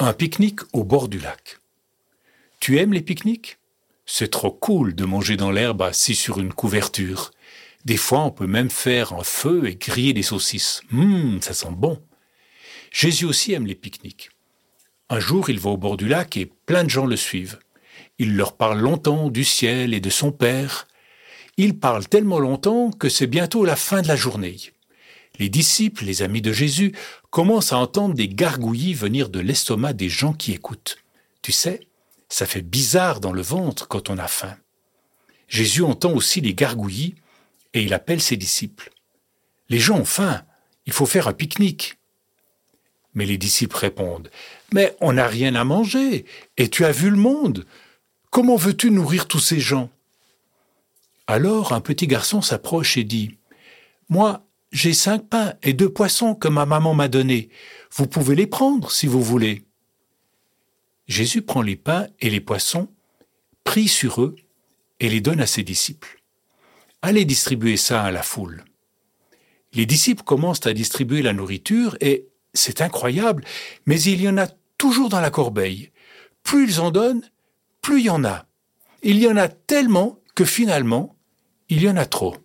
Un pique-nique au bord du lac. Tu aimes les pique-niques? C'est trop cool de manger dans l'herbe assis sur une couverture. Des fois, on peut même faire un feu et griller des saucisses. Hum, ça sent bon. Jésus aussi aime les pique-niques. Un jour, il va au bord du lac et plein de gens le suivent. Il leur parle longtemps du ciel et de son Père. Il parle tellement longtemps que c'est bientôt la fin de la journée. Les disciples, les amis de Jésus, commencent à entendre des gargouillis venir de l'estomac des gens qui écoutent. Tu sais, ça fait bizarre dans le ventre quand on a faim. Jésus entend aussi les gargouillis et il appelle ses disciples. Les gens ont faim, il faut faire un pique-nique. Mais les disciples répondent, Mais on n'a rien à manger, et tu as vu le monde. Comment veux-tu nourrir tous ces gens? Alors un petit garçon s'approche et dit, Moi, j'ai cinq pains et deux poissons que ma maman m'a donnés. Vous pouvez les prendre si vous voulez. Jésus prend les pains et les poissons, prie sur eux et les donne à ses disciples. Allez distribuer ça à la foule. Les disciples commencent à distribuer la nourriture et c'est incroyable, mais il y en a toujours dans la corbeille. Plus ils en donnent, plus il y en a. Il y en a tellement que finalement, il y en a trop.